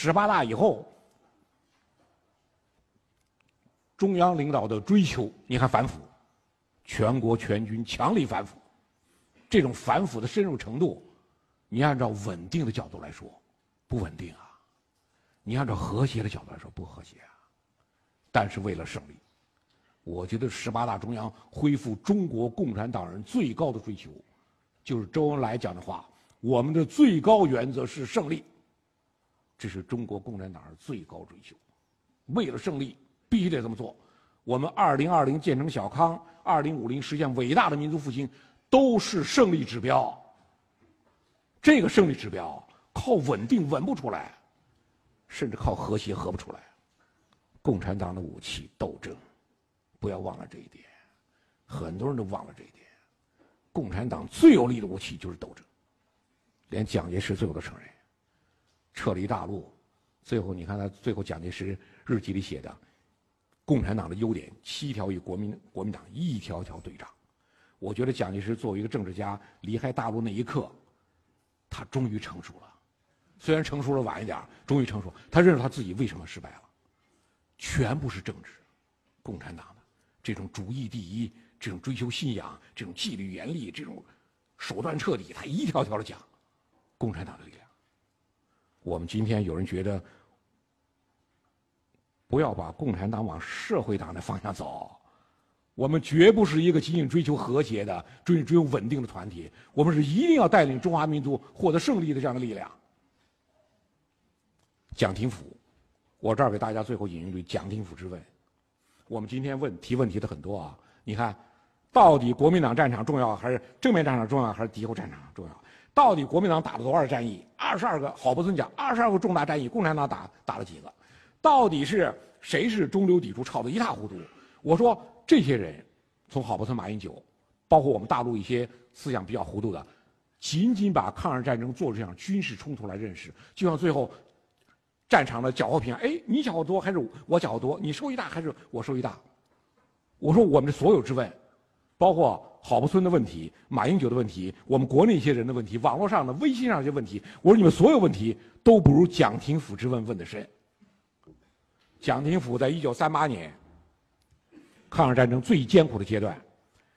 十八大以后，中央领导的追求，你看反腐，全国全军强力反腐，这种反腐的深入程度，你按照稳定的角度来说，不稳定啊；你按照和谐的角度来说，不和谐啊。但是为了胜利，我觉得十八大中央恢复中国共产党人最高的追求，就是周恩来讲的话：我们的最高原则是胜利。这是中国共产党人最高追求，为了胜利，必须得这么做。我们二零二零建成小康，二零五零实现伟大的民族复兴，都是胜利指标。这个胜利指标靠稳定稳不出来，甚至靠和谐和不出来。共产党的武器斗争，不要忘了这一点。很多人都忘了这一点。共产党最有力的武器就是斗争，连蒋介石最后都承认。撤离大陆，最后你看他最后蒋介石日记里写的，共产党的优点七条与国民国民党一条条对仗。我觉得蒋介石作为一个政治家，离开大陆那一刻，他终于成熟了。虽然成熟了晚一点，终于成熟。他认识他自己为什么失败了，全部是政治，共产党的这种主义第一，这种追求信仰，这种纪律严厉，这种手段彻底，他一条条的讲，共产党的力量。我们今天有人觉得，不要把共产党往社会党的方向走。我们绝不是一个仅仅追求和谐的、追追求稳定的团体。我们是一定要带领中华民族获得胜利的这样的力量。蒋廷甫，我这儿给大家最后引用一句蒋廷甫之问。我们今天问提问题的很多啊，你看，到底国民党战场重要还是正面战场重要还是敌后战场重要？到底国民党打了多少战役？二十二个，郝柏村讲，二十二个重大战役，共产党打打了几个？到底是谁是中流砥柱，吵得一塌糊涂？我说这些人，从郝柏村、马英九，包括我们大陆一些思想比较糊涂的，仅仅把抗日战争做这样军事冲突来认识，就像最后战场的缴获品，哎，你缴获多还是我缴获多？你收益大还是我收益大？我说我们的所有质问，包括。郝柏村的问题，马英九的问题，我们国内一些人的问题，网络上的、微信上这些问题，我说你们所有问题都不如蒋廷甫之问问的深。蒋廷甫在一九三八年抗日战争最艰苦的阶段，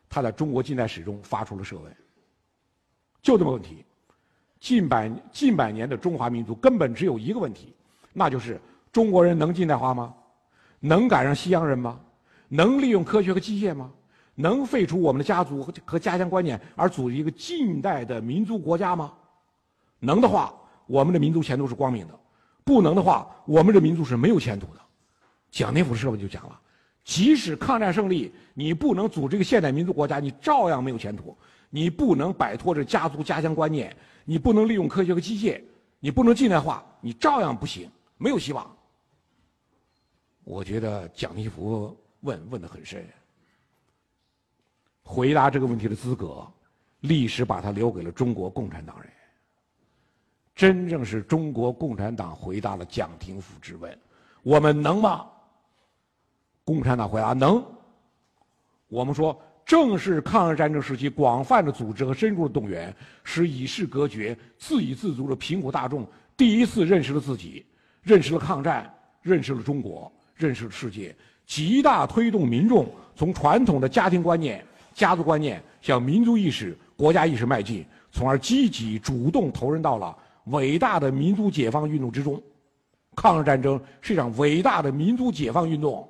他在中国近代史中发出了设问，就这么问题：近百近百年的中华民族根本只有一个问题，那就是中国人能近代化吗？能赶上西洋人吗？能利用科学和机械吗？能废除我们的家族和和家乡观念而组织一个近代的民族国家吗？能的话，我们的民族前途是光明的；不能的话，我们的民族是没有前途的。蒋廷甫社问就讲了：即使抗战胜利，你不能组织一个现代民族国家，你照样没有前途；你不能摆脱这家族家乡观念，你不能利用科学和机械，你不能近代化，你照样不行，没有希望。我觉得蒋廷甫问问的很深。回答这个问题的资格，历史把它留给了中国共产党人。真正是中国共产党回答了蒋廷甫之问：我们能吗？共产党回答能。我们说，正是抗日战争时期广泛的组织和深入的动员，使与世隔绝、自给自足的贫苦大众第一次认识了自己，认识了抗战，认识了中国，认识了世界，极大推动民众从传统的家庭观念。家族观念向民族意识、国家意识迈进，从而积极主动投入到了伟大的民族解放运动之中。抗日战争是一场伟大的民族解放运动。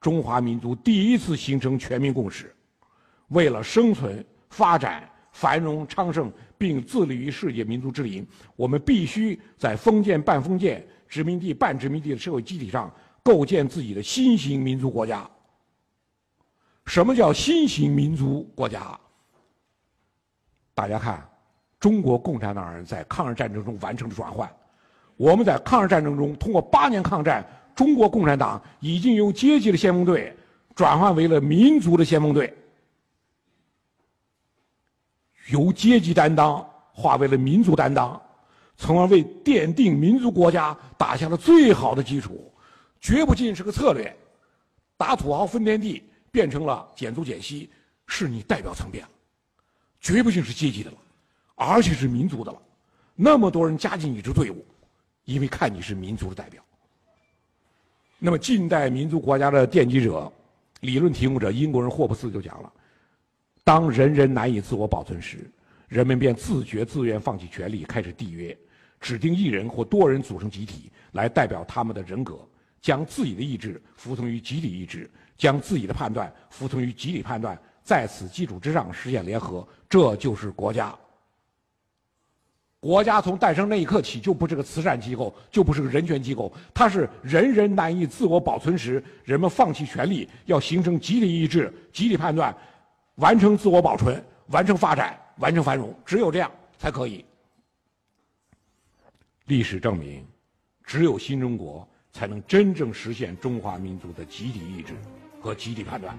中华民族第一次形成全民共识，为了生存、发展、繁荣昌盛，并自立于世界民族之林，我们必须在封建半封建、殖民地半殖民地的社会基体上，构建自己的新型民族国家。什么叫新型民族国家？大家看，中国共产党人在抗日战争中完成了转换。我们在抗日战争中通过八年抗战，中国共产党已经由阶级的先锋队转换为了民族的先锋队，由阶级担当化为了民族担当，从而为奠定民族国家打下了最好的基础。绝不仅是个策略，打土豪分田地。变成了减租减息，是你代表层变了，绝不仅是阶级的了，而且是民族的了。那么多人加进你这队伍，因为看你是民族的代表。那么，近代民族国家的奠基者、理论提供者英国人霍布斯就讲了：当人人难以自我保存时，人们便自觉自愿放弃权利，开始缔约，指定一人或多人组成集体来代表他们的人格，将自己的意志服从于集体意志，将自己的判断服从于集体判断，在此基础之上实现联合，这就是国家。国家从诞生那一刻起就不是个慈善机构，就不是个人权机构，它是人人难以自我保存时，人们放弃权利，要形成集体意志、集体判断，完成自我保存、完成发展、完成繁荣，只有这样才可以。历史证明，只有新中国才能真正实现中华民族的集体意志和集体判断。